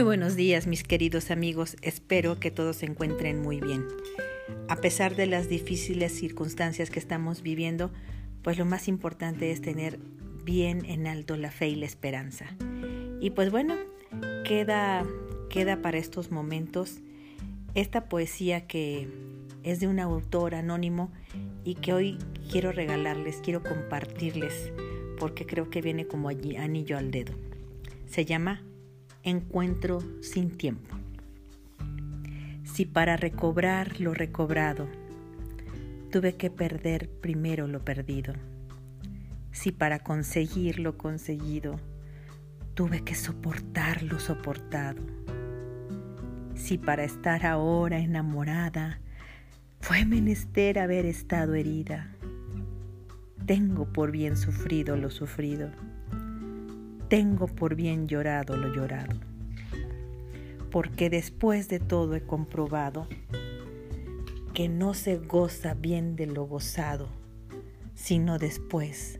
Muy buenos días mis queridos amigos, espero que todos se encuentren muy bien. A pesar de las difíciles circunstancias que estamos viviendo, pues lo más importante es tener bien en alto la fe y la esperanza. Y pues bueno, queda, queda para estos momentos esta poesía que es de un autor anónimo y que hoy quiero regalarles, quiero compartirles, porque creo que viene como anillo al dedo. Se llama encuentro sin tiempo. Si para recobrar lo recobrado tuve que perder primero lo perdido, si para conseguir lo conseguido tuve que soportar lo soportado, si para estar ahora enamorada fue menester haber estado herida, tengo por bien sufrido lo sufrido tengo por bien llorado lo llorado, porque después de todo he comprobado que no se goza bien de lo gozado, sino después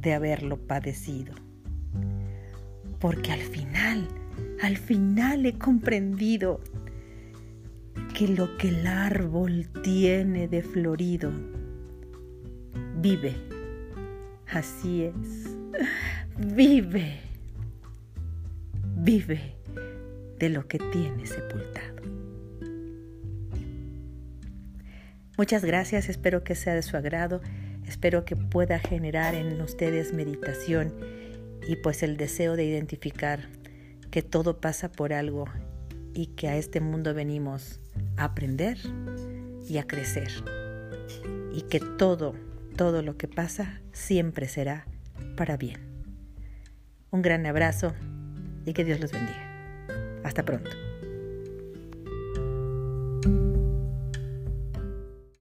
de haberlo padecido. Porque al final, al final he comprendido que lo que el árbol tiene de florido vive. Así es, vive vive de lo que tiene sepultado. Muchas gracias, espero que sea de su agrado, espero que pueda generar en ustedes meditación y pues el deseo de identificar que todo pasa por algo y que a este mundo venimos a aprender y a crecer y que todo, todo lo que pasa siempre será para bien. Un gran abrazo y que Dios los bendiga. Hasta pronto.